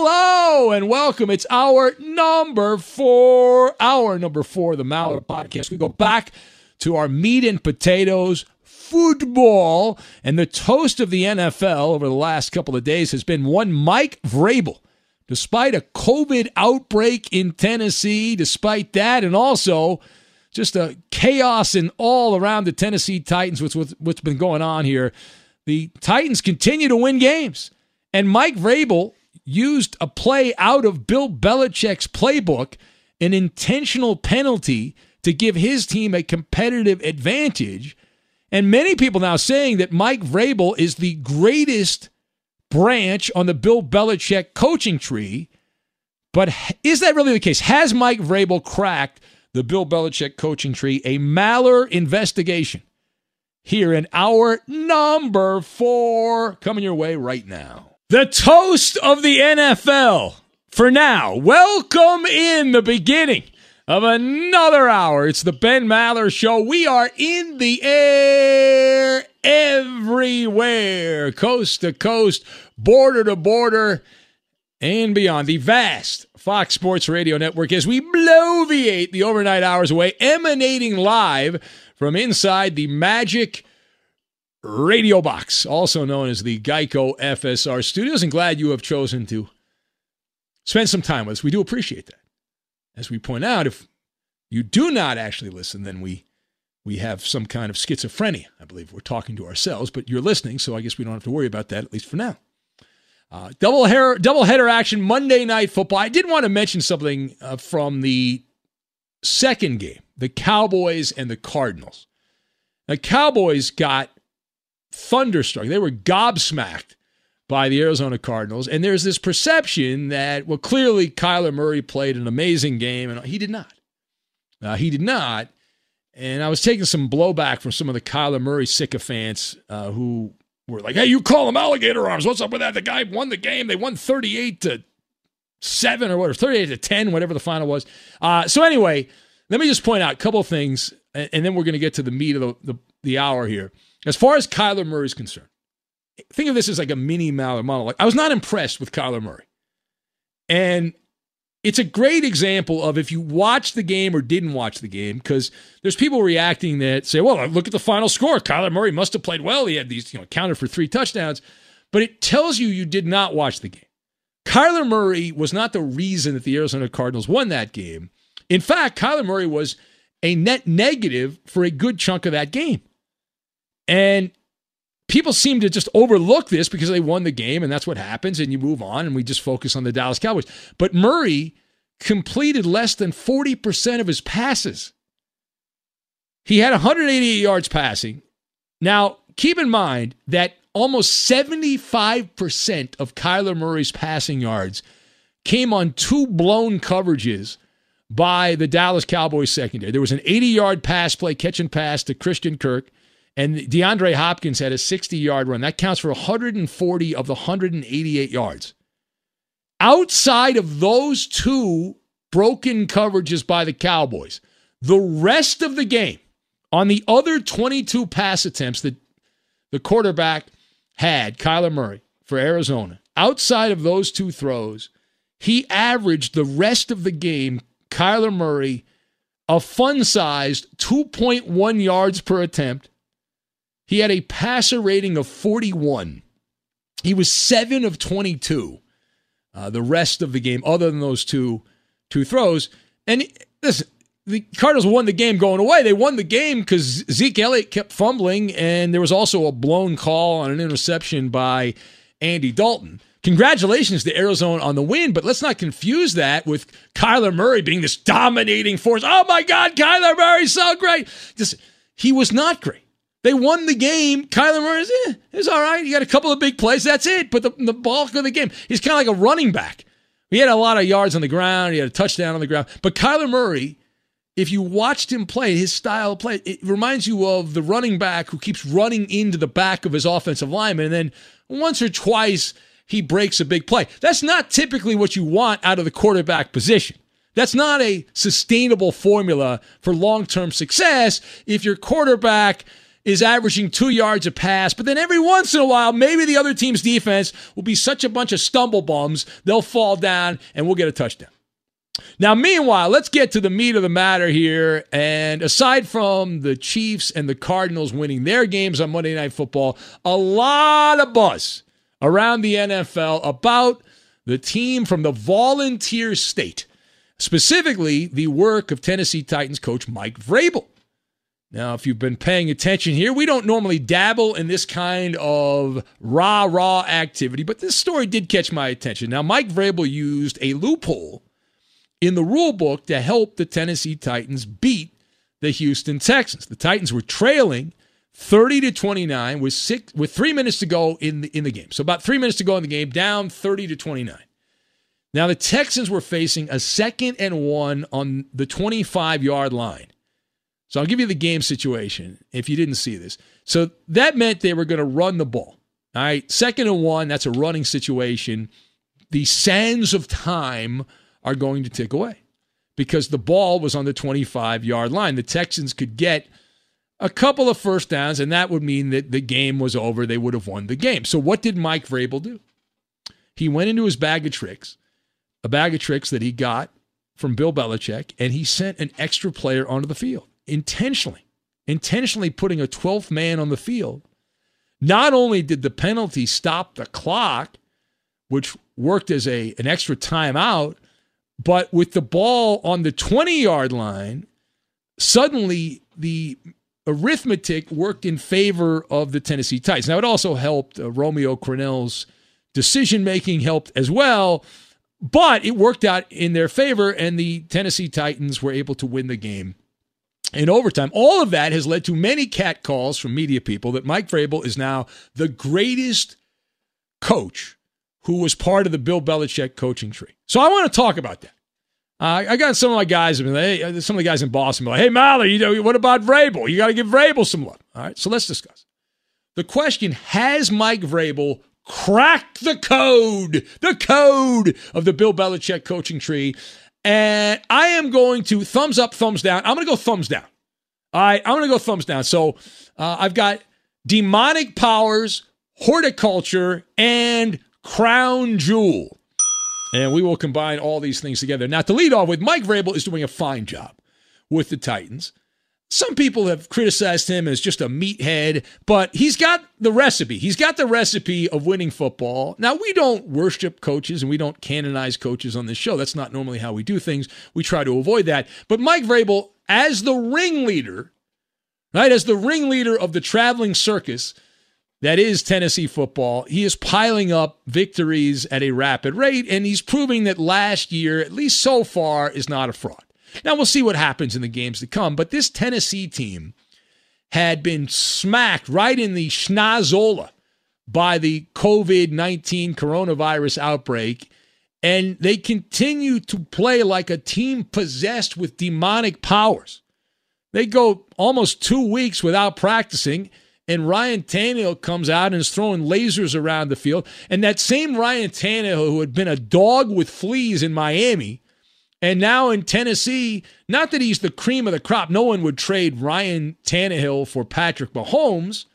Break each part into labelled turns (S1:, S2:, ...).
S1: Hello and welcome. It's hour number four, hour number four, the Maller oh, podcast. We go back to our meat and potatoes football, and the toast of the NFL over the last couple of days has been one Mike Vrabel. Despite a COVID outbreak in Tennessee, despite that, and also just a chaos in all around the Tennessee Titans, with what's been going on here, the Titans continue to win games. And Mike Vrabel used a play out of Bill Belichick's playbook, an intentional penalty to give his team a competitive advantage. And many people now saying that Mike Vrabel is the greatest branch on the Bill Belichick coaching tree. But is that really the case? Has Mike Vrabel cracked the Bill Belichick coaching tree? A Maller investigation here in hour number four coming your way right now. The toast of the NFL for now. Welcome in the beginning of another hour. It's the Ben Maller Show. We are in the air everywhere, coast to coast, border to border, and beyond. The vast Fox Sports Radio Network as we bloviate the overnight hours away, emanating live from inside the magic radio box, also known as the Geico FSR studios. And glad you have chosen to spend some time with us. We do appreciate that. As we point out, if you do not actually listen, then we we have some kind of schizophrenia. I believe we're talking to ourselves, but you're listening, so I guess we don't have to worry about that at least for now. Uh, double hair, double header action Monday night football. I did want to mention something uh, from the second game, the Cowboys and the Cardinals. The Cowboys got thunderstruck. They were gobsmacked by the Arizona Cardinals. And there's this perception that, well, clearly Kyler Murray played an amazing game, and he did not. Uh, he did not. And I was taking some blowback from some of the Kyler Murray sycophants uh, who were like, hey, you call them alligator arms. What's up with that? The guy won the game. They won 38 to 7 or whatever, 38 to 10, whatever the final was. Uh, so, anyway, let me just point out a couple things, and, and then we're going to get to the meat of the, the, the hour here. As far as Kyler Murray is concerned, think of this as like a mini monologue. I was not impressed with Kyler Murray. And it's a great example of if you watch the game or didn't watch the game, because there's people reacting that say, well, look at the final score. Kyler Murray must have played well. He had these, you know, counted for three touchdowns. But it tells you you did not watch the game. Kyler Murray was not the reason that the Arizona Cardinals won that game. In fact, Kyler Murray was a net negative for a good chunk of that game. And people seem to just overlook this because they won the game and that's what happens and you move on and we just focus on the Dallas Cowboys. But Murray completed less than 40% of his passes. He had 188 yards passing. Now, keep in mind that almost 75% of Kyler Murray's passing yards came on two blown coverages by the Dallas Cowboys secondary. There was an 80 yard pass play, catch and pass to Christian Kirk. And DeAndre Hopkins had a 60 yard run. That counts for 140 of the 188 yards. Outside of those two broken coverages by the Cowboys, the rest of the game, on the other 22 pass attempts that the quarterback had, Kyler Murray for Arizona, outside of those two throws, he averaged the rest of the game, Kyler Murray, a fun sized 2.1 yards per attempt he had a passer rating of 41. He was 7 of 22 uh, the rest of the game, other than those two, two throws. And listen, the Cardinals won the game going away. They won the game because Zeke Elliott kept fumbling, and there was also a blown call on an interception by Andy Dalton. Congratulations to Arizona on the win, but let's not confuse that with Kyler Murray being this dominating force. Oh my God, Kyler Murray's so great. Just he was not great. They won the game. Kyler Murray's, eh, it's all right. He got a couple of big plays. That's it. But the, the bulk of the game, he's kind of like a running back. He had a lot of yards on the ground. He had a touchdown on the ground. But Kyler Murray, if you watched him play, his style of play, it reminds you of the running back who keeps running into the back of his offensive lineman. And then once or twice, he breaks a big play. That's not typically what you want out of the quarterback position. That's not a sustainable formula for long term success if your quarterback is averaging two yards a pass, but then every once in a while, maybe the other team's defense will be such a bunch of stumble bums, they'll fall down and we'll get a touchdown. Now, meanwhile, let's get to the meat of the matter here. And aside from the Chiefs and the Cardinals winning their games on Monday Night Football, a lot of buzz around the NFL about the team from the volunteer state, specifically the work of Tennessee Titans coach Mike Vrabel. Now, if you've been paying attention here, we don't normally dabble in this kind of rah rah activity, but this story did catch my attention. Now, Mike Vrabel used a loophole in the rule book to help the Tennessee Titans beat the Houston Texans. The Titans were trailing 30 to 29 with six with 3 minutes to go in the in the game. So about 3 minutes to go in the game, down 30 to 29. Now the Texans were facing a second and 1 on the 25-yard line. So I'll give you the game situation if you didn't see this. So that meant they were going to run the ball. All right, second and one, that's a running situation. The sands of time are going to tick away because the ball was on the 25 yard line. The Texans could get a couple of first downs, and that would mean that the game was over. They would have won the game. So, what did Mike Vrabel do? He went into his bag of tricks, a bag of tricks that he got from Bill Belichick, and he sent an extra player onto the field intentionally, intentionally putting a 12th man on the field. Not only did the penalty stop the clock, which worked as a an extra timeout, but with the ball on the 20 yard line, suddenly the arithmetic worked in favor of the Tennessee Titans. Now, it also helped uh, Romeo Crennel's decision making, helped as well, but it worked out in their favor, and the Tennessee Titans were able to win the game in overtime. All of that has led to many cat calls from media people that Mike Vrabel is now the greatest coach who was part of the Bill Belichick coaching tree. So I want to talk about that. Uh, I got some of my guys, uh, some of the guys in Boston, like, hey, Maller, you know, what about Vrabel? You got to give Vrabel some love. All right, so let's discuss. the question has Mike Vrabel cracked the code, the code of the Bill Belichick coaching tree? And I am going to thumbs up, thumbs down. I'm going to go thumbs down. All right, I'm going to go thumbs down. So uh, I've got demonic powers, horticulture, and crown jewel. And we will combine all these things together. Now, to lead off with, Mike Vrabel is doing a fine job with the Titans. Some people have criticized him as just a meathead, but he's got the recipe. He's got the recipe of winning football. Now, we don't worship coaches and we don't canonize coaches on this show. That's not normally how we do things. We try to avoid that. But Mike Vrabel, as the ringleader, right, as the ringleader of the traveling circus that is Tennessee football, he is piling up victories at a rapid rate, and he's proving that last year, at least so far, is not a fraud. Now we'll see what happens in the games to come, but this Tennessee team had been smacked right in the schnozola by the COVID 19 coronavirus outbreak, and they continue to play like a team possessed with demonic powers. They go almost two weeks without practicing, and Ryan Tannehill comes out and is throwing lasers around the field. And that same Ryan Tannehill, who had been a dog with fleas in Miami, and now in Tennessee, not that he's the cream of the crop. No one would trade Ryan Tannehill for Patrick Mahomes,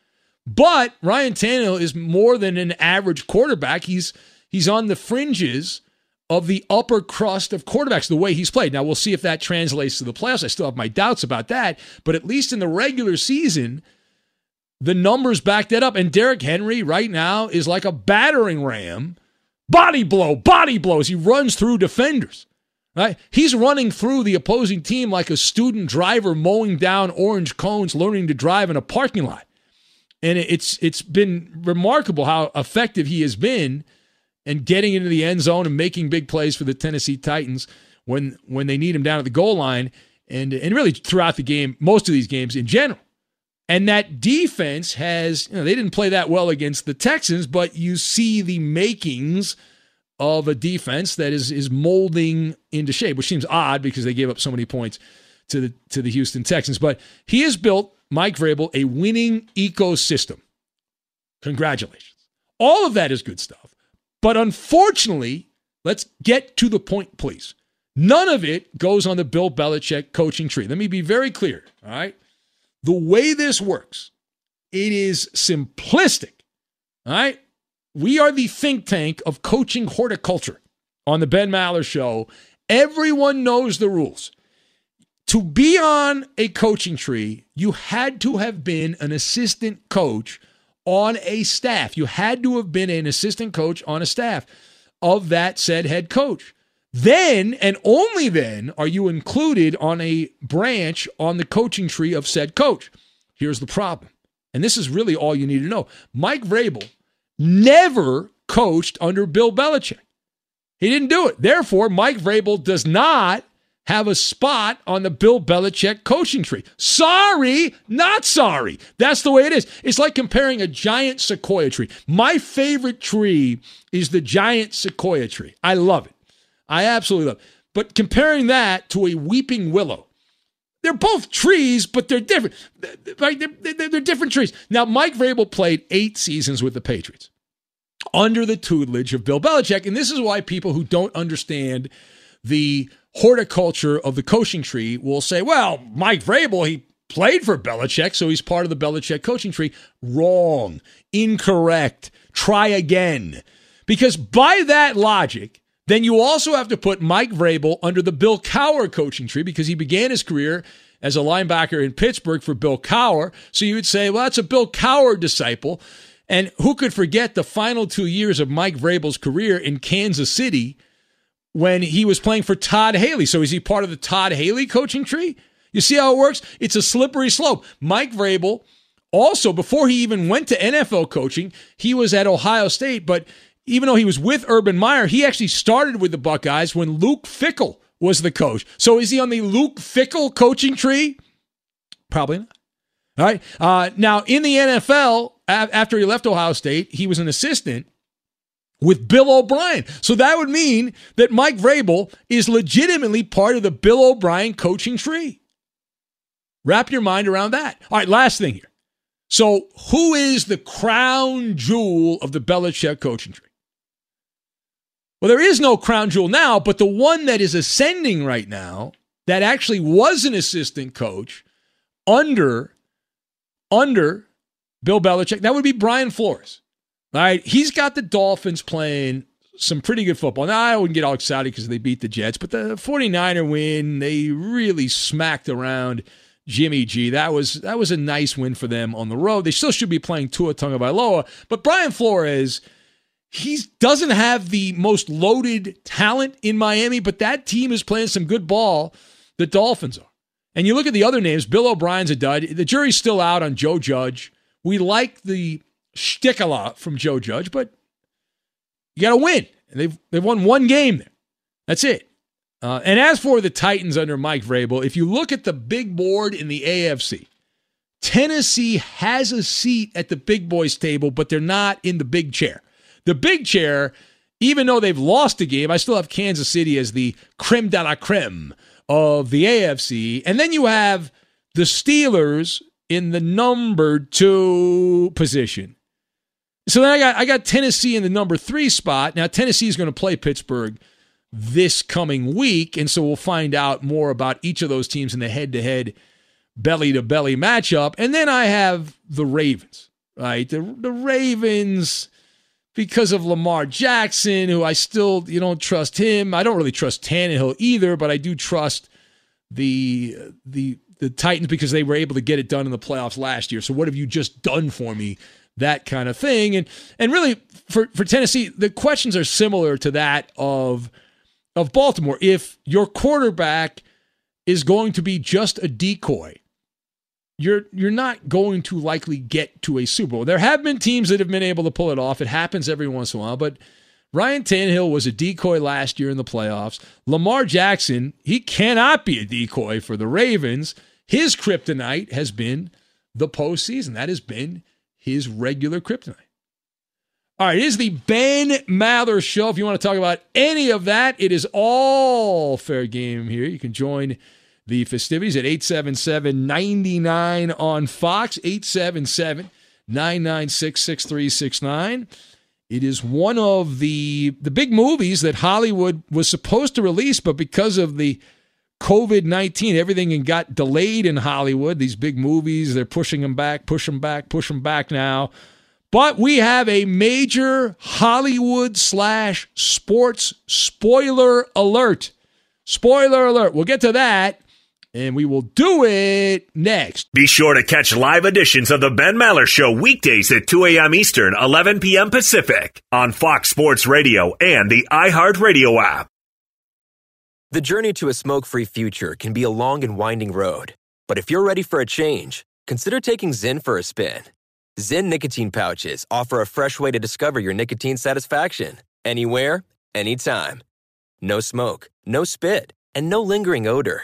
S1: but Ryan Tannehill is more than an average quarterback. He's he's on the fringes of the upper crust of quarterbacks the way he's played. Now we'll see if that translates to the playoffs. I still have my doubts about that, but at least in the regular season, the numbers back that up. And Derrick Henry right now is like a battering ram, body blow, body blows. He runs through defenders. Right? He's running through the opposing team like a student driver mowing down orange cones, learning to drive in a parking lot. And it's it's been remarkable how effective he has been in getting into the end zone and making big plays for the Tennessee Titans when when they need him down at the goal line and and really throughout the game, most of these games in general. And that defense has, you know, they didn't play that well against the Texans, but you see the makings – of a defense that is is molding into shape, which seems odd because they gave up so many points to the to the Houston Texans. But he has built Mike Vrabel a winning ecosystem. Congratulations. All of that is good stuff. But unfortunately, let's get to the point, please. None of it goes on the Bill Belichick coaching tree. Let me be very clear. All right. The way this works, it is simplistic. All right. We are the think tank of coaching horticulture on the Ben Maller Show. Everyone knows the rules. To be on a coaching tree, you had to have been an assistant coach on a staff. You had to have been an assistant coach on a staff of that said head coach. Then and only then are you included on a branch on the coaching tree of said coach. Here's the problem. And this is really all you need to know. Mike Vrabel never coached under Bill Belichick. He didn't do it. Therefore, Mike Vrabel does not have a spot on the Bill Belichick coaching tree. Sorry, not sorry. That's the way it is. It's like comparing a giant sequoia tree. My favorite tree is the giant sequoia tree. I love it. I absolutely love it. But comparing that to a weeping willow, they're both trees, but they're different. Right? They're, they're, they're different trees. Now, Mike Vrabel played eight seasons with the Patriots under the tutelage of Bill Belichick. And this is why people who don't understand the horticulture of the coaching tree will say, well, Mike Vrabel, he played for Belichick, so he's part of the Belichick coaching tree. Wrong. Incorrect. Try again. Because by that logic, then you also have to put Mike Vrabel under the Bill Cowher coaching tree because he began his career as a linebacker in Pittsburgh for Bill Cowher. So you would say, well, that's a Bill Cowher disciple. And who could forget the final two years of Mike Vrabel's career in Kansas City when he was playing for Todd Haley? So is he part of the Todd Haley coaching tree? You see how it works? It's a slippery slope. Mike Vrabel, also, before he even went to NFL coaching, he was at Ohio State, but even though he was with Urban Meyer, he actually started with the Buckeyes when Luke Fickell was the coach. So is he on the Luke Fickell coaching tree? Probably not. All right. Uh, now, in the NFL, after he left Ohio State, he was an assistant with Bill O'Brien. So that would mean that Mike Vrabel is legitimately part of the Bill O'Brien coaching tree. Wrap your mind around that. All right, last thing here. So, who is the crown jewel of the Belichick coaching tree? Well, there is no crown jewel now, but the one that is ascending right now that actually was an assistant coach under under Bill Belichick, that would be Brian Flores. All right, he's got the Dolphins playing some pretty good football. Now, I wouldn't get all excited because they beat the Jets, but the 49er win, they really smacked around Jimmy G. That was that was a nice win for them on the road. They still should be playing Tua Tagovailoa, but Brian Flores, he doesn't have the most loaded talent in Miami, but that team is playing some good ball. The Dolphins are. And you look at the other names, Bill O'Brien's a dud. The jury's still out on Joe Judge. We like the shtick a lot from Joe Judge, but you got to win. And they've, they've won one game there. That's it. Uh, and as for the Titans under Mike Vrabel, if you look at the big board in the AFC, Tennessee has a seat at the big boys table, but they're not in the big chair. The big chair, even though they've lost a game, I still have Kansas City as the creme de la creme of the AFC. And then you have the Steelers in the number two position. So then I got I got Tennessee in the number three spot. Now Tennessee is going to play Pittsburgh this coming week, and so we'll find out more about each of those teams in the head-to-head belly-to-belly matchup. And then I have the Ravens, right? The the Ravens because of Lamar Jackson, who I still you don't trust him. I don't really trust Tannehill either, but I do trust the the the Titans because they were able to get it done in the playoffs last year. So what have you just done for me? That kind of thing. And and really for, for Tennessee, the questions are similar to that of of Baltimore. If your quarterback is going to be just a decoy, you're you're not going to likely get to a Super Bowl. There have been teams that have been able to pull it off. It happens every once in a while, but Ryan Tannehill was a decoy last year in the playoffs. Lamar Jackson, he cannot be a decoy for the Ravens. His kryptonite has been the postseason. That has been his regular kryptonite. All right, it is the Ben Maller Show. If you want to talk about any of that, it is all fair game here. You can join the festivities at 877 99 on Fox, 877 996 6369. It is one of the the big movies that Hollywood was supposed to release, but because of the COVID 19, everything got delayed in Hollywood. These big movies, they're pushing them back, push them back, push them back now. But we have a major Hollywood slash sports spoiler alert. Spoiler alert. We'll get to that and we will do it next.
S2: Be sure to catch live editions of The Ben Maller Show weekdays at 2 a.m. Eastern, 11 p.m. Pacific on Fox Sports Radio and the iHeartRadio app.
S3: The journey to a smoke free future can be a long and winding road, but if you're ready for a change, consider taking Zyn for a spin. Zyn nicotine pouches offer a fresh way to discover your nicotine satisfaction anywhere, anytime. No smoke, no spit, and no lingering odor.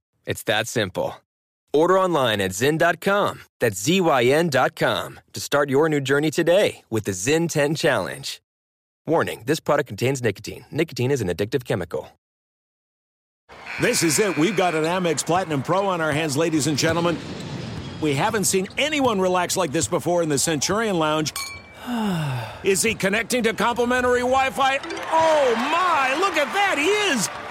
S3: It's that simple. Order online at Zyn.com. That's Z-Y-N.com to start your new journey today with the Zyn 10 Challenge. Warning, this product contains nicotine. Nicotine is an addictive chemical.
S4: This is it. We've got an Amex Platinum Pro on our hands, ladies and gentlemen. We haven't seen anyone relax like this before in the Centurion Lounge. Is he connecting to complimentary Wi Fi? Oh my, look at that, he is!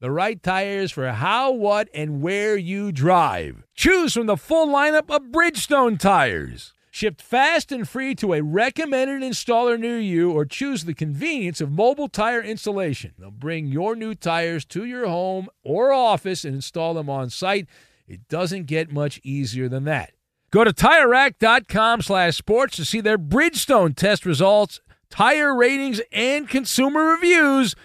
S1: the right tires for how, what, and where you drive. Choose from the full lineup of Bridgestone tires. Shipped fast and free to a recommended installer near you, or choose the convenience of mobile tire installation. They'll bring your new tires to your home or office and install them on site. It doesn't get much easier than that. Go to TireRack.com slash sports to see their Bridgestone test results, tire ratings, and consumer reviews –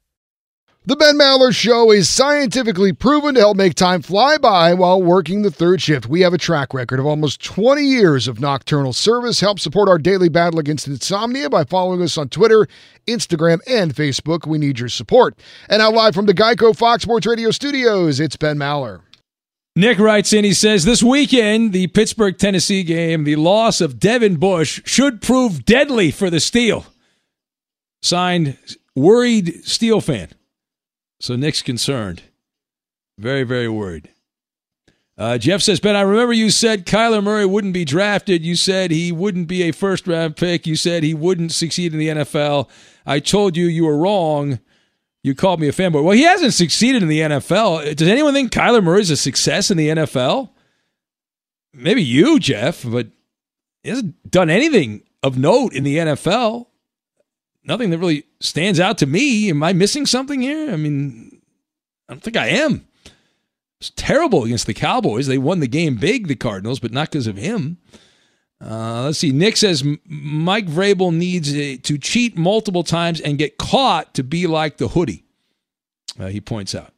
S5: The Ben Maller Show is scientifically proven to help make time fly by while working the third shift. We have a track record of almost 20 years of nocturnal service. Help support our daily battle against insomnia by following us on Twitter, Instagram, and Facebook. We need your support. And now, live from the Geico Fox Sports Radio studios, it's Ben Maller.
S1: Nick writes in, he says, This weekend, the Pittsburgh Tennessee game, the loss of Devin Bush should prove deadly for the Steel. Signed, Worried Steel Fan. So Nick's concerned. Very, very worried. Uh, Jeff says, Ben, I remember you said Kyler Murray wouldn't be drafted. You said he wouldn't be a first round pick. You said he wouldn't succeed in the NFL. I told you you were wrong. You called me a fanboy. Well, he hasn't succeeded in the NFL. Does anyone think Kyler Murray's a success in the NFL? Maybe you, Jeff, but he hasn't done anything of note in the NFL nothing that really stands out to me. Am I missing something here? I mean, I don't think I am. It's terrible against the Cowboys. They won the game big, the Cardinals, but not because of him. Uh, let's see. Nick says Mike Vrabel needs to cheat multiple times and get caught to be like the hoodie. Uh, he points out.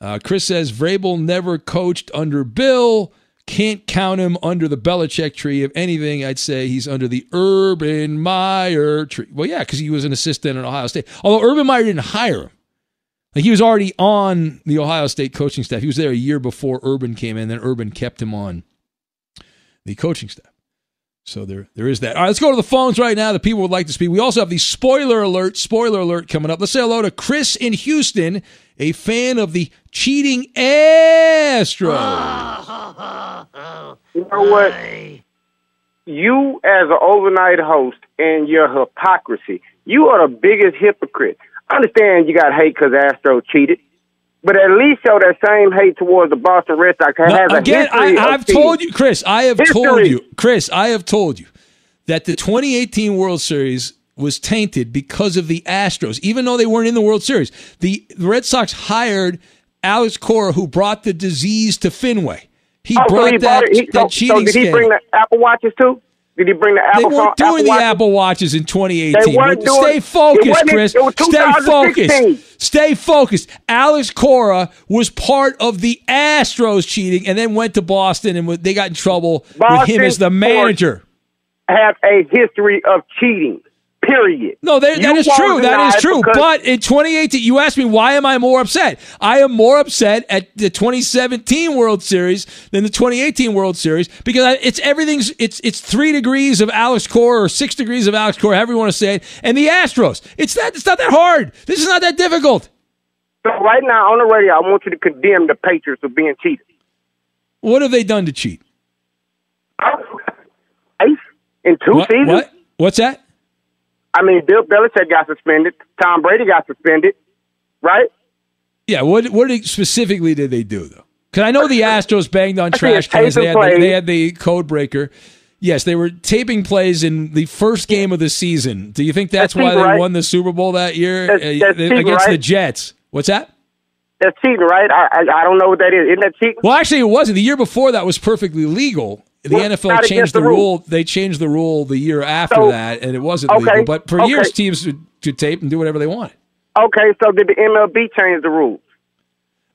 S1: Uh, Chris says Vrabel never coached under Bill. Can't count him under the Belichick tree. If anything, I'd say he's under the Urban Meyer tree. Well, yeah, because he was an assistant at Ohio State. Although Urban Meyer didn't hire him. Like he was already on the Ohio State coaching staff. He was there a year before Urban came in, then Urban kept him on the coaching staff. So there, there is that. All right, let's go to the phones right now. The people would like to speak. We also have the spoiler alert, spoiler alert coming up. Let's say hello to Chris in Houston, a fan of the cheating Astros.
S6: You know what? You, as an overnight host, and your hypocrisy, you are the biggest hypocrite. I understand you got hate because Astro cheated, but at least show that same hate towards the Boston Red Sox. Has a
S1: again, I, I've told you, Chris. I have
S6: History.
S1: told you, Chris. I have told you that the 2018 World Series was tainted because of the Astros, even though they weren't in the World Series. The Red Sox hired Alex Cora, who brought the disease to Fenway. He
S6: Oh, so
S1: brought
S6: he
S1: that,
S6: he-
S1: that
S6: so,
S1: cheating
S6: so did he
S1: scandal.
S6: bring the Apple Watches too? Did he bring the
S1: They weren't doing the
S6: Watches?
S1: Apple Watches in 2018.
S6: They doing-
S1: Stay focused, Chris. Stay focused. Stay focused. Alex Cora was part of the Astros cheating and then went to Boston and they got in trouble with him as the manager.
S6: Have a history of cheating. Period.
S1: No, that, that is true. That is true. But in 2018, you asked me why am I more upset? I am more upset at the 2017 World Series than the 2018 World Series because I, it's everything's it's it's three degrees of Alex Cora or six degrees of Alex Cora, however you want to say it, and the Astros. It's that it's not that hard. This is not that difficult.
S6: So right now on the radio, I want you to condemn the Patriots for being cheated.
S1: What have they done to cheat?
S6: Eighth in two
S1: What?
S6: seasons.
S1: what? What's that?
S6: I mean, Bill Belichick got suspended. Tom Brady got suspended. Right?
S1: Yeah. What what specifically did they do though? Because I know the Astros banged on trash cans. They had, the, they had the code breaker. Yes, they were taping plays in the first game of the season. Do you think that's,
S6: That's
S1: why
S6: cheating,
S1: they
S6: right?
S1: won the Super Bowl that year
S6: That's-
S1: uh,
S6: that's cheating,
S1: against the? Jets? What's that?
S6: That's cheating, right? I, I I don't know what that is. Isn't that cheating?
S1: Well, actually, it wasn't. The year before that was perfectly legal. The
S6: Well,
S1: NFL changed the
S6: the rule.
S1: rule. They changed the rule the year after
S6: So-
S1: that, and it wasn't
S6: Okay,
S1: legal. But for
S6: okay.
S1: years, teams would, could tape and do whatever they wanted.
S6: Okay, so did the MLB change the rules?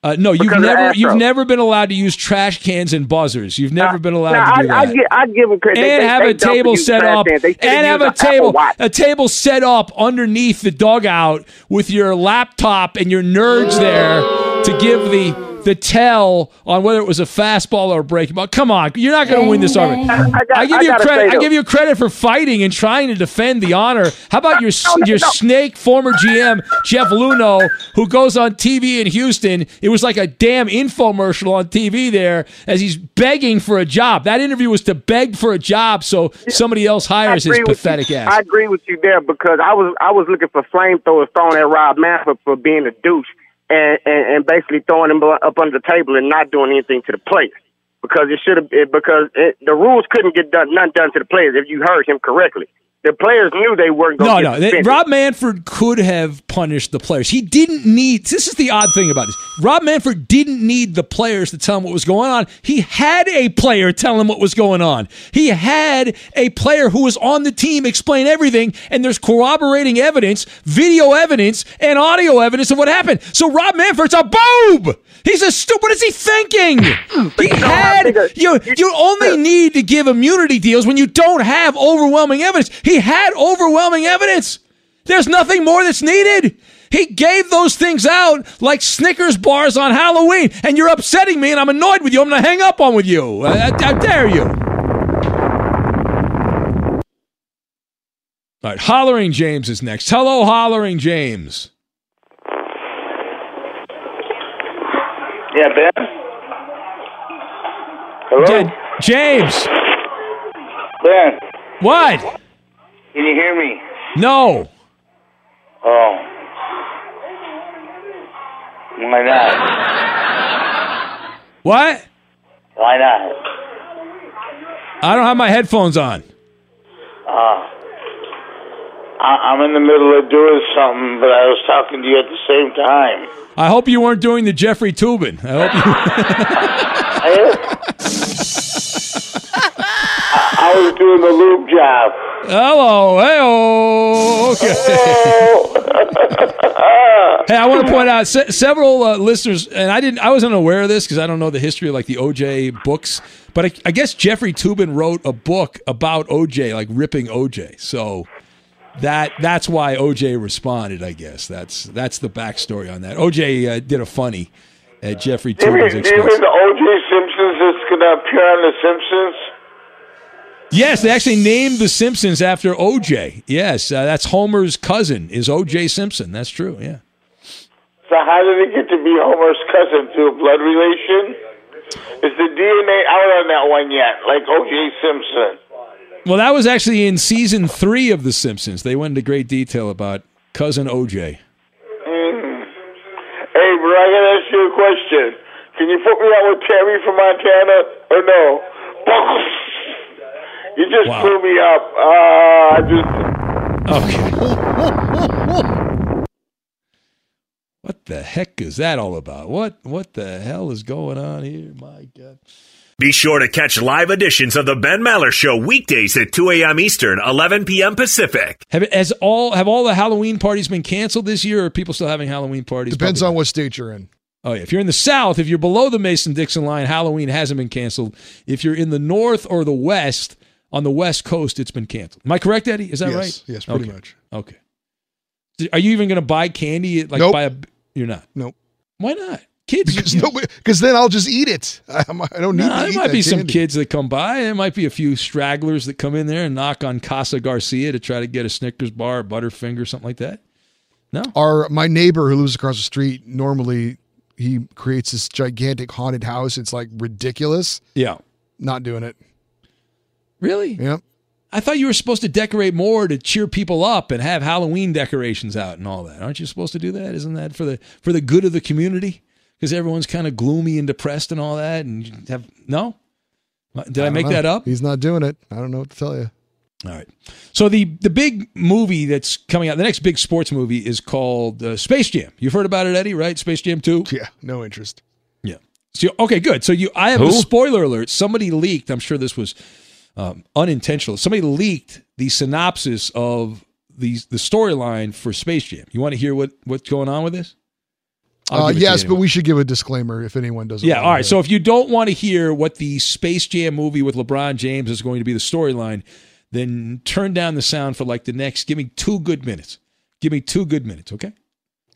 S1: Uh, no, you've
S6: Because of the
S1: never you've never been allowed to use trash cans and buzzers. You've never been allowed to do
S6: I,
S1: that.
S6: I, give, I give them credit.
S1: And
S6: they-
S1: have
S6: they
S1: a table set up
S6: cans. They should've
S1: and have a table a table set up underneath the dugout with your laptop and your nerds there to give the the tell on whether it was a fastball or a breaking ball. Come on, you're not going to win this argument.
S6: I, got,
S1: I give
S6: I
S1: you credit. I give you credit for fighting and trying to defend the honor. How about your
S6: No, no,
S1: your
S6: no.
S1: snake former GM Jeff Luhnow, who goes on TV in Houston? It was like a damn infomercial on TV there as he's begging for a job. That interview was to beg for a job so somebody else hires his pathetic
S6: you.
S1: ass.
S6: I agree with you there because I was I was looking for flamethrowers thrown at Rob Manfred for being a douche and, and, and basically throwing him up under the table and not doing anything to the players because it should have because it, the rules couldn't get done none done to the players if you heard him correctly. The players knew they weren't going
S1: No,
S6: to
S1: no.
S6: get
S1: They. Rob Manfred could have punished the players. He didn't need. This is the odd thing about this. Rob Manfred didn't need the players to tell him what was going on. He had a player tell him what was going on. He had a player who was on the team explain everything, and there's corroborating evidence, video evidence, and audio evidence of what happened. So Rob Manfred's a boob. He's a stupid. What is he thinking? He
S6: you
S1: had you. You only need to give immunity deals when you don't have overwhelming evidence. He had overwhelming evidence. There's nothing more that's needed. He gave those things out like Snickers bars on Halloween, and you're upsetting me, and I'm annoyed with you. I'm going to hang up on with you. I, I- I dare you. All right, Hollering James is next. Hello, Hollering James.
S7: Yeah, Ben. Hello,
S1: Ja- James,
S7: Ben.
S1: what?
S7: Can you hear me?
S1: No.
S7: Oh, why not?
S1: What?
S7: Why not?
S1: I don't have my headphones on.
S7: Uh, I, I'm in the middle of doing something, but I was talking to you at the same time.
S1: I hope you weren't doing the Jeffrey Toobin. I hope you.
S7: I, was doing the loop job.
S1: Hello, hey, okay. hey, I want to point out se- several uh, listeners, and I didn't, I wasn't aware of this because I don't know the history of like the OJ books, but I, I guess Jeffrey Toobin wrote a book about OJ, like ripping OJ. So that that's why OJ responded. I guess that's that's the backstory on that. OJ uh, did a funny at Jeffrey
S7: Do you, mean,
S1: Toobin's
S7: do you
S1: expense.
S7: mean the O.J. Simpsons that's going to appear on The Simpsons?
S1: Yes, they actually named the Simpsons after OJ. Yes, uh, that's Homer's cousin is OJ Simpson. That's true. Yeah.
S7: So how did it get to be Homer's cousin through a blood relation? Is the DNA out on that one yet, like O.J. Simpson?
S1: Well, that was actually in season three of The Simpsons. They went into great detail about cousin OJ.
S7: Mm. Hey, bro, I gotta ask you a question. Can you put me out with Tammy from Montana or no? You just
S1: Wow.
S7: blew me up. Uh, I just
S1: Okay. What the heck is that all about? What what the hell is going on here? My God.
S2: Be sure to catch live editions of the Ben Maller Show weekdays at 2 a.m. Eastern, 11 p.m. Pacific.
S1: Have has all have all the Halloween parties been canceled this year, or are people still having Halloween parties?
S5: Depends
S1: Probably
S5: on what state you're in.
S1: Oh, yeah. If you're in the South, if you're below the Mason Dixon line, Halloween hasn't been canceled. If you're in the North or the West, on the West Coast, it's been canceled. Am I correct, Eddie? Is that
S5: yes,
S1: right?
S5: Yes, pretty
S1: Okay.
S5: much.
S1: Okay. Are you even going to buy candy? Like
S5: Nope.
S1: buy a? You're not.
S5: Nope.
S1: Why not? Kids.
S5: Because nobody, because then I'll just eat it. I, I don't need
S1: Nah,
S5: to
S1: there might be some kids that come by. There might be a few stragglers that come in there and knock on Casa Garcia to try to get a Snickers bar, a Butterfinger, something like that. No.
S5: Our my neighbor who lives across the street normally he creates this gigantic haunted house. It's like ridiculous.
S1: Yeah.
S5: Not doing it.
S1: Really?
S5: Yep.
S1: I thought you were supposed to decorate more to cheer people up and have Halloween decorations out and all that. Aren't you supposed to do that? Isn't that for the for the good of the community? Because everyone's kind of gloomy and depressed and all that. And you have no. Did I,
S5: don't
S1: make
S5: know.
S1: that up?
S5: He's not doing it. I don't know what to tell you.
S1: All right. So the the big movie that's coming out, the next big sports movie is called uh, Space Jam. You've heard about it, Eddie? Right? Space Jam Two.
S5: Yeah, no interest.
S1: Yeah. So okay, good. So you, I have
S8: Who?
S1: a spoiler alert. Somebody leaked. I'm sure this was um, unintentional. Somebody leaked the synopsis of the the storyline for Space Jam. You want to hear what what's going on with this?
S5: Uh,
S1: give it to you
S5: yes, but we should give a disclaimer if anyone doesn't.
S1: Yeah, all right.
S5: hear
S1: So if you don't want to hear what the Space Jam movie with LeBron James is going to be the storyline, then turn down the sound for like the next. Give me two good minutes. Give me two good minutes, okay?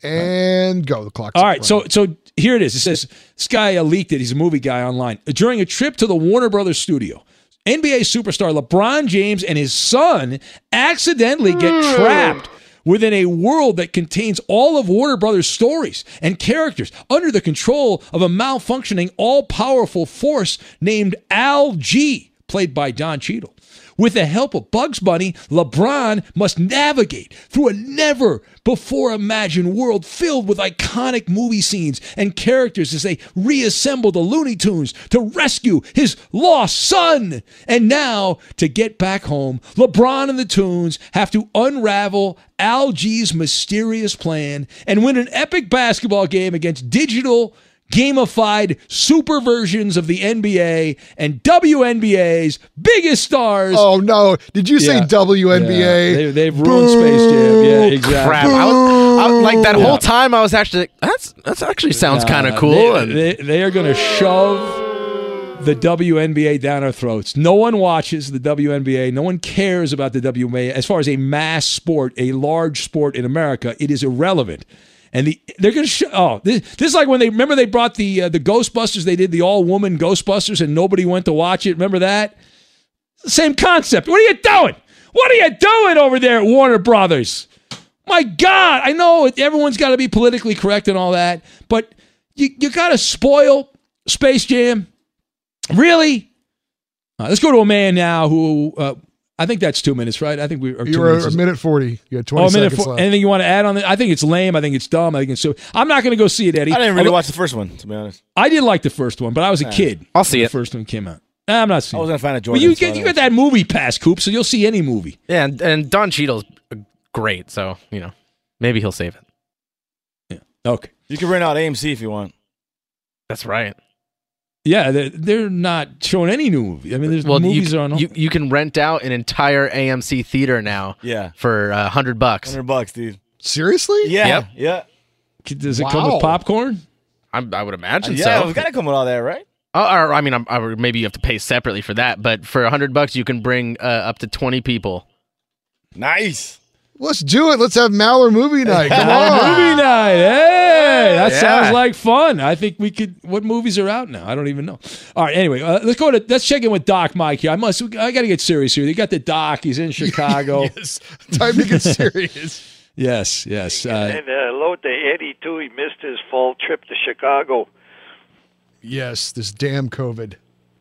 S5: and go the clock.
S1: All right, so so here it is. It says this guy leaked it. He's a movie guy online. During a trip to the Warner Brothers studio, NBA superstar LeBron James and his son accidentally get hmm. trapped within a world that contains all of Warner Brothers stories and characters under the control of a malfunctioning, all-powerful force named Al G, played by Don Cheadle. With the help of Bugs Bunny, LeBron must navigate through a never before imagined world filled with iconic movie scenes and characters as they reassemble the Looney Tunes to rescue his lost son. And now, to get back home, LeBron and the Tunes have to unravel Al G's mysterious plan and win an epic basketball game against digital gamified super versions of the NBA and WNBA's biggest stars.
S5: Oh no! Did you say
S1: Yeah.
S5: WNBA?
S1: Yeah, they, they've ruined Space Jam. Yeah, exactly.
S8: Crap. I was, I, like that
S1: Yeah.
S8: whole time, I was actually like, that's that's actually sounds kind of cool.
S1: They,
S8: and
S1: they, they are going to shove the WNBA down our throats. No one watches the WNBA. No one cares about the WNBA. As far as a mass sport, a large sport in America, it is irrelevant. And the, they're going to show. Oh, this, this is like when they remember they brought the uh, the Ghostbusters. They did the all woman Ghostbusters, and nobody went to watch it. Remember that? Same concept. What are you doing? What are you doing over there at Warner Brothers? My God, I know everyone's got to be politically correct and all that, but you, you got to spoil Space Jam. Really? Uh, let's go to a man now who uh, I think that's two minutes, right? I think we are.
S5: You
S1: two
S5: were a minute forty. You had twenty
S1: Oh, a minute.
S5: seconds
S1: For,
S5: left.
S1: anything you want to add on it? I think it's lame. I think it's dumb. I think it's so. I'm not going to go see it, Eddie.
S9: I didn't really
S1: Although-
S9: watch the first one, to be honest.
S1: I did like the first one, but I was a
S9: Yeah.
S1: kid.
S8: I'll see
S1: when
S8: it.
S1: The first one came out. Nah, I'm not
S9: I
S1: seeing. it.
S9: wasn't a fan of
S1: Well,
S9: Jordan.
S1: you get you
S9: didn't
S1: that movie pass, Coop, so you'll see any movie.
S8: yeah, and, and Don Cheadle's uh, great, so you know maybe he'll save it. Yeah.
S1: Okay.
S9: You can rent out AMC if you want.
S8: That's right.
S1: Yeah, they're, they're not showing any new movie. I mean, there's
S8: Well,
S1: movies
S8: you,
S1: are on.
S8: you you can rent out an entire AMC theater now
S9: Yeah.
S8: for a hundred bucks.
S9: Hundred bucks, dude.
S5: Seriously?
S9: Yeah.
S8: Yep.
S9: Yeah.
S1: Does it come with popcorn?
S8: I, I would imagine
S9: yeah,
S8: so.
S9: we've got to come with all that, right?
S8: Oh, or, I mean, I'm, I, maybe you have to pay separately for that, but for a hundred bucks, you can bring uh, up to twenty people.
S9: Nice.
S5: Let's do it. Let's have Maller movie night. Come on.
S1: movie night. Hey, that
S8: Yeah.
S1: sounds like fun. I think we could. What movies are out now? I don't even know. All right. Anyway, uh, let's go to. Let's check in with Doc Mike here. I must. I got to get serious here. You got the Doc. He's in Chicago.
S5: Yes. Time to get serious.
S1: yes. Yes. Uh,
S10: And uh, hello to Eddie too. He missed his fall trip to Chicago.
S5: yes, this damn COVID.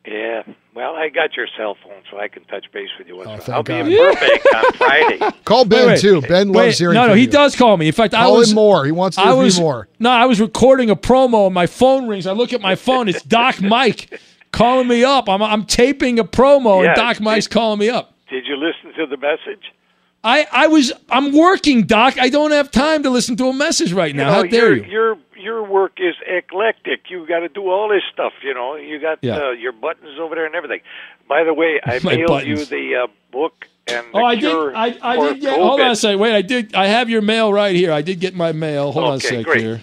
S10: Yeah. Well, I got your cell phone, so I can touch base with you once.
S5: Oh, thank
S10: I'll be
S5: God.
S10: in Burbank on Friday.
S5: Call Ben
S1: wait, wait.
S5: too. Ben loves
S1: wait,
S5: hearing.
S1: no, no,
S5: from
S1: he
S5: you.
S1: does call me. In fact, I
S5: Call
S1: was
S5: him more. He wants to
S1: I was
S5: more.
S1: no, I was recording a promo, and my phone rings. I look at my phone. It's Doc Mike calling me up. I'm I'm taping a promo,
S10: Yeah.
S1: and Doc Mike's calling me up.
S10: Did you listen to the message?
S1: I, I was I'm working, Doc. I don't have time to listen to a message right
S10: You
S1: now.
S10: know,
S1: How dare
S10: your,
S1: you?
S10: Your your work is eclectic. You got to do all this stuff. You know, you got
S1: Yeah.
S10: uh, your buttons over there and everything. By the way, I mailed you the uh, book and the
S1: Oh, I did. I, I did get. Hold on a second. Wait, I did. I have your mail right here. I did get my mail. Hold on a second
S10: great.
S1: here.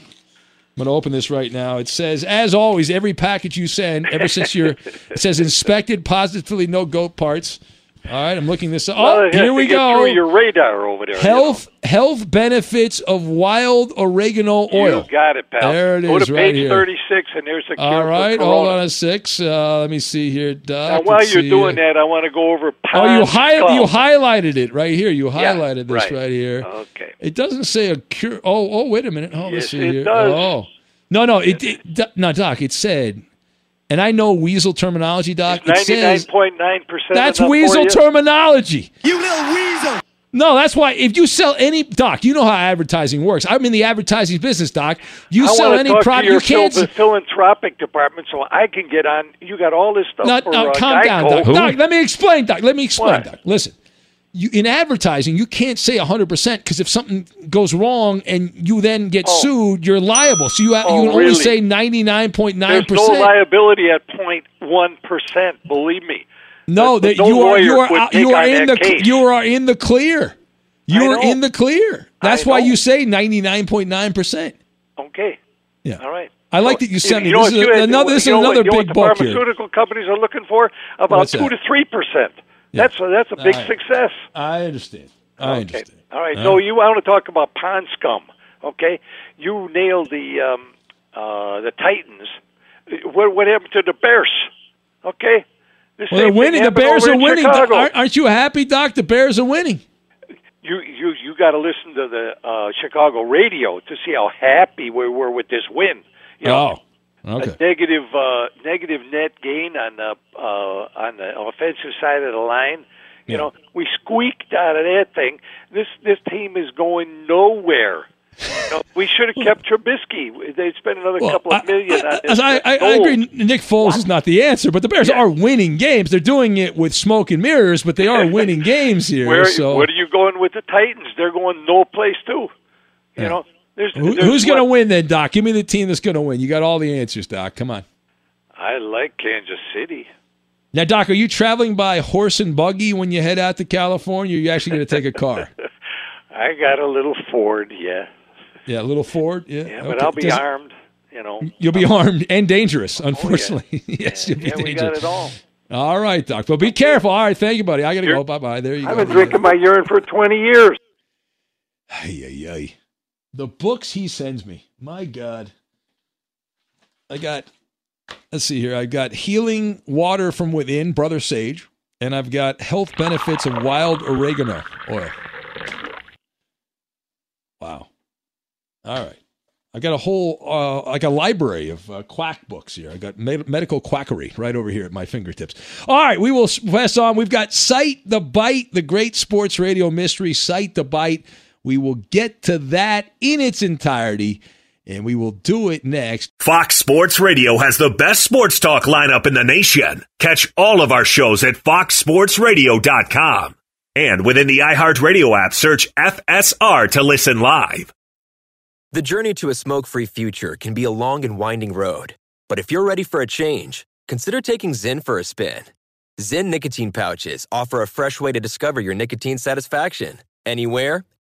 S1: I'm going to open this right now. It says, as always, every package you send, ever since you're, it says inspected, positively no goat parts. All right, I'm looking this up. Oh, here we go.
S10: Your radar over there. you
S1: Health health benefits of wild oregano oil.
S10: You got it, pal.
S1: There it
S10: Go
S1: is
S10: to
S1: right
S10: page
S1: here.
S10: 36, and there's the cure
S1: All right, hold on a six. Uh, let me see here, Doc.
S10: Now, while
S1: Let's
S10: you're doing
S1: here.
S10: that, I want to go over.
S1: Oh, you
S10: Pond
S1: hi- you highlighted it right here. You
S10: Yeah,
S1: highlighted this
S10: right.
S1: right, here.
S10: Okay.
S1: It doesn't say a cure. Oh, oh, wait a minute. Oh, let's see
S10: it
S1: here.
S10: does.
S1: Oh, no, no, it, it no, Doc. It said, and I know weasel terminology, Doc. It says
S10: 99.9 percent.
S1: that's weasel terminology. You little weasel. No, that's why if you sell any Doc, you know how advertising works. I'm in the advertising business, Doc. You
S10: I
S1: sell
S10: wanna
S1: any product, you can't.
S10: phil- philanthropic department so I can get on. You got all this stuff
S1: No,
S10: for
S1: no,
S10: uh,
S1: calm down, Doc. Doc. Let me explain, Doc. Let me explain,
S10: What?
S1: Doc. Listen, you in advertising, you can't say 100 percent because if something goes wrong and you then get
S10: Oh.
S1: sued, you're liable. So you, ha-
S10: Oh,
S1: you can only say 99.9%.
S10: There's no liability at 0.1 percent. Believe me.
S1: No, that
S10: no
S1: you are you are out-
S10: uh,
S1: you are in the
S10: case.
S1: you are in the clear. You are in the clear. That's why you say 99.9 percent.
S10: Okay.
S1: Yeah.
S10: All right.
S1: I like that you sent me.
S10: know
S1: This
S10: what
S1: is another. This is another big book here.
S10: pharmaceutical companies are looking for about two to three percent. That's a, that's a big
S1: right.
S10: success.
S1: I understand. I
S10: Okay.
S1: understand.
S10: All right.
S1: All
S10: So
S1: right.
S10: you want to talk about pond scum? Okay. You nailed the um, uh, the Titans. What what happened to the Bears? Okay. The
S1: Well, they're winning. The Bears are winning.
S10: Chicago.
S1: Aren't, aren't you happy, Doc? The Bears are winning.
S10: You you you got to listen to the uh, Chicago radio to see how happy we were with this win. You know,
S1: Oh, okay.
S10: a negative uh, negative net gain on the uh, on the offensive side of the line. You know, we squeaked out of that thing. This this team is going nowhere. You know, we should have kept Trubisky. They spent another
S1: Well,
S10: couple of million on this.
S1: I, I, I agree. Nick Foles is not the answer, but the Bears are winning games. They're doing it with smoke and mirrors, but they are winning games here.
S10: Where
S1: so
S10: where are you going with the Titans? They're going no place too. You know, there's,
S1: Who-
S10: there's
S1: who's going to win then, Doc? Give me the team that's going to win. You got all the answers, Doc. Come on.
S10: I like Kansas City.
S1: Now, Doc, are you traveling by horse and buggy when you head out to California? Or are you actually going to take a car?
S10: I got a little Ford, yeah,
S1: yeah, a little Ford. Yeah,
S10: yeah, but
S1: okay.
S10: I'll be
S1: Does-
S10: armed. You know,
S1: You'll be oh. armed and dangerous, oh, unfortunately. yes, you'll be
S10: yeah, we
S1: dangerous.
S10: got it all.
S1: All right, Doc. But be careful. All right, thank you, buddy. I got to go. Bye bye. There you go.
S6: I've been drinking my urine for 20 years.
S1: Ay, ay, ay. The books he sends me. My God. I got, let's see here. I've got Healing Water from Within, Brother Sage, and I've got Health Benefits of Wild Oregano Oil. Wow. All right. I got a whole, uh, like a library of uh, quack books here. I got med- medical quackery right over here at my fingertips. All right, we will press on. We've got Cite the Bite, the great sports radio mystery, Cite the Bite. We will get to that in its entirety, and we will do it next.
S2: Fox Sports Radio has the best sports talk lineup in the nation. Catch all of our shows at foxsportsradio.com. And within the iHeartRadio app, search FSR to listen live.
S3: The journey to a smoke free future can be a long and winding road. But if you're ready for a change, consider taking Zyn for a spin. Zyn nicotine pouches offer a fresh way to discover your nicotine satisfaction anywhere,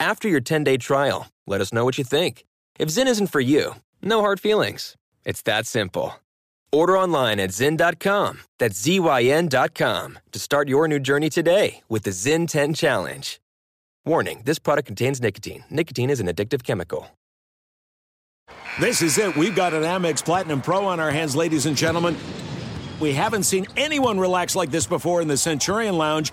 S3: After your 10 day trial, let us know what you think. If Zyn isn't for you, no hard feelings. It's that simple. Order online at Zyn.com, that's Z-Y-N.com, to start your new journey today with the Zyn 10 Challenge. Warning this product contains nicotine. Nicotine is an addictive chemical.
S4: This is it. We've got an Amex Platinum Pro on our hands, ladies and gentlemen. We haven't seen anyone relax like this before in the Centurion Lounge.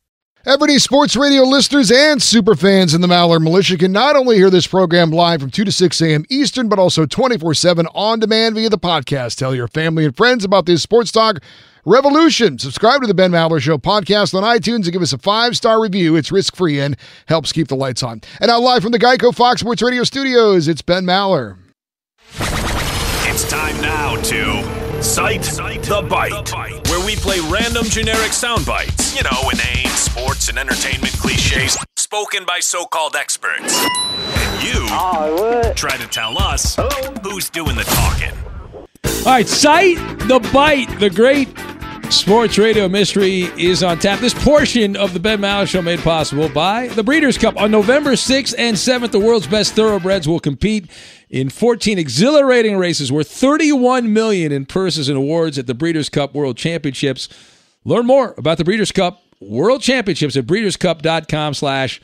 S5: Everyday Sports Radio listeners and superfans in the Maller Militia can not only hear this program live from 2 to 6 a.m. Eastern, but also 24 7 on demand via the podcast. Tell your family and friends about this sports talk revolution. Subscribe to the Ben Maller Show podcast on iTunes and give us a five star review. It's risk free and helps keep the lights on. And now, live from the Geico Fox Sports Radio studios, it's Ben Maller.
S2: It's time now to Cite the Bite, where we play random generic sound bites. You know, inane sports and entertainment cliches spoken by so called experts. And you try to tell us who's doing the talking.
S1: All right, Cite the Bite, the great sports radio mystery is on tap. This portion of the Ben Maller Show made possible by the Breeders' Cup. On November 6th and 7th, the world's best thoroughbreds will compete in 14 exhilarating races worth 31 million in purses and awards at the Breeders' Cup World Championships. Learn more about the Breeders' Cup World Championships at breederscup.com slash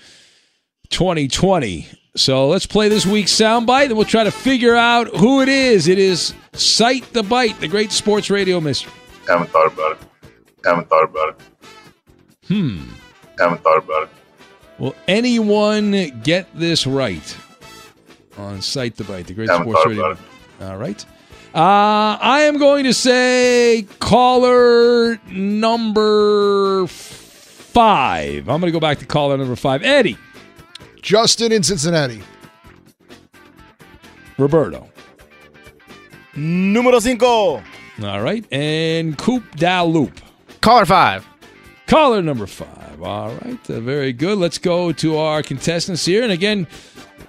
S1: 2020. So let's play this week's soundbite and we'll try to figure out who it is. It is Cite the Bite, the great sports radio mystery.
S11: Haven't thought about it. Haven't thought about it.
S1: Hmm.
S11: Haven't thought about it.
S1: Will anyone get this right on Cite the Bite, the great
S11: Haven't
S1: sports radio? All right. Uh, I am going to say caller number five. I'm going to go back to caller number five. Eddie.
S5: Justin in Cincinnati.
S1: Roberto.
S9: Número cinco.
S1: All right. And Coop Loop.
S8: Caller five.
S1: Caller number five. All right. Uh, very good. Let's go to our contestants here. And again,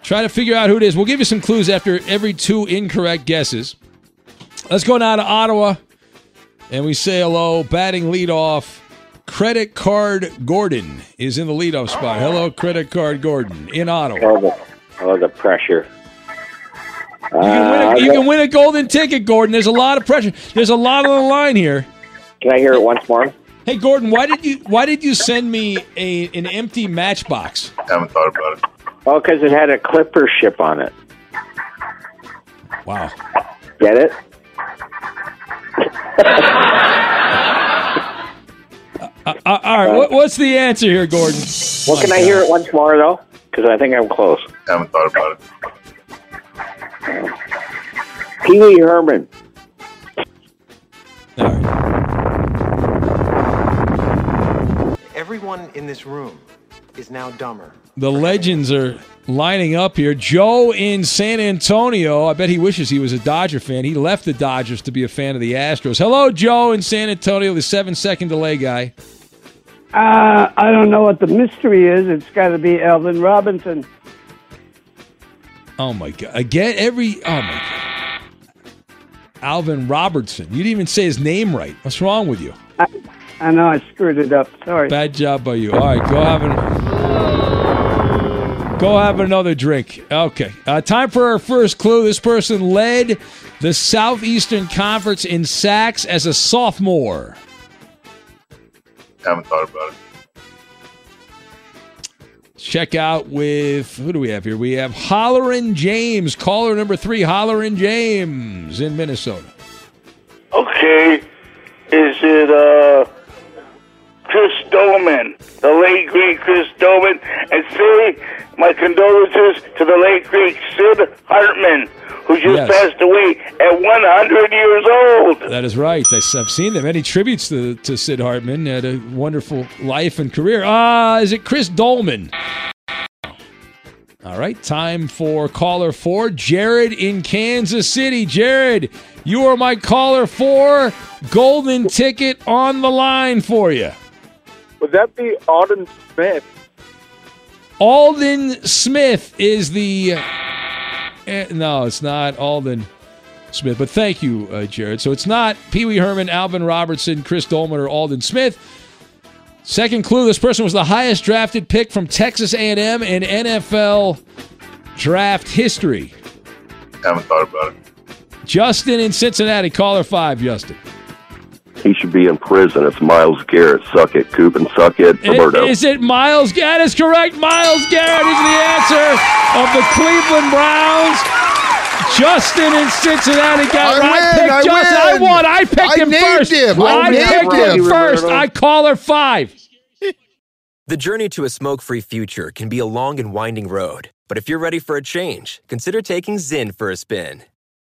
S1: try to figure out who it is. We'll give you some clues after every two incorrect guesses. Let's go now to Ottawa. And we say hello, batting leadoff, Credit Card Gordon is in the leadoff spot. Hello, Credit Card Gordon in Ottawa.
S12: All the, oh, the pressure.
S1: You can, win
S12: Uh,
S1: a, you can win a golden ticket, Gordon. There's a lot of pressure. There's a lot on the line here.
S12: Can I hear it once more?
S1: Hey, Gordon, why did you why did you send me a an empty matchbox?
S11: I Haven't thought about it.
S12: Oh, because it had a clipper ship on it.
S1: Wow.
S12: Get it?
S1: Uh, uh, all right, what, what's the answer here, Gordon?
S12: Well, can I hear it once more, though? Because I think I'm close.
S11: I Haven't thought about it.
S12: Pee Wee Herman.
S13: Everyone in this room is now dumber.
S1: The legends are lining up here. Joe in San Antonio. I bet he wishes he was a Dodger fan. He left the Dodgers to be a fan of the Astros. Hello, Joe in San Antonio, the seven second delay guy.
S14: Uh, I don't know what the mystery is. It's got to be Alvin Robinson.
S1: Oh my god! Again, every oh my god. Alvin Robertson. You didn't even say his name right. What's wrong with you?
S14: I, I know I screwed it up. Sorry.
S1: Bad job by you. All right, go have an go have another drink. Okay, uh, time for our first clue. This person led the Southeastern Conference in sacks as a sophomore.
S11: Haven't thought about it.
S1: Check out with who do we have here? We have Hollerin James, caller number three, Hollerin James in Minnesota.
S7: Okay, is it uh Chris Doleman, the late great Chris Doleman, and say my condolences to the late great Sid Hartman, who just
S1: Yes.
S7: passed away at 100 years old.
S1: That is right. I've seen them. Many tributes to, to Sid Hartman. Had a wonderful life and career. Ah, is it Chris Doleman? All right, time for caller four, Jared in Kansas City. Jared, you are my caller four. Golden ticket on the line for you.
S15: Would that be Auden Smith?
S1: Aldon Smith is the. eh, no, it's not Aldon Smith, but thank you, uh, Jared. So it's not Pee Wee Herman, Alvin Robertson, Chris Doleman, or Aldon Smith. Second clue: This person was the highest drafted pick from Texas A&M in NFL draft history.
S11: Haven't thought about it.
S1: Justin in Cincinnati, caller five. Justin,
S16: He should be in prison. It's Myles Garrett. Suck it, Coop, and suck it,
S1: I-
S16: Roberto.
S1: is it Myles? That is correct. Myles Garrett is the answer of the Cleveland Browns. Justin in Cincinnati got
S5: I
S1: right.
S5: win,
S1: picked
S5: I
S1: Justin. I won. I picked
S5: I
S1: him
S5: named
S1: first.
S5: him. I
S1: I
S5: named
S1: picked him
S5: him.
S1: first. I call her five.
S3: The journey to a smoke free future can be a long and winding road, but if you're ready for a change, consider taking Zyn for a spin.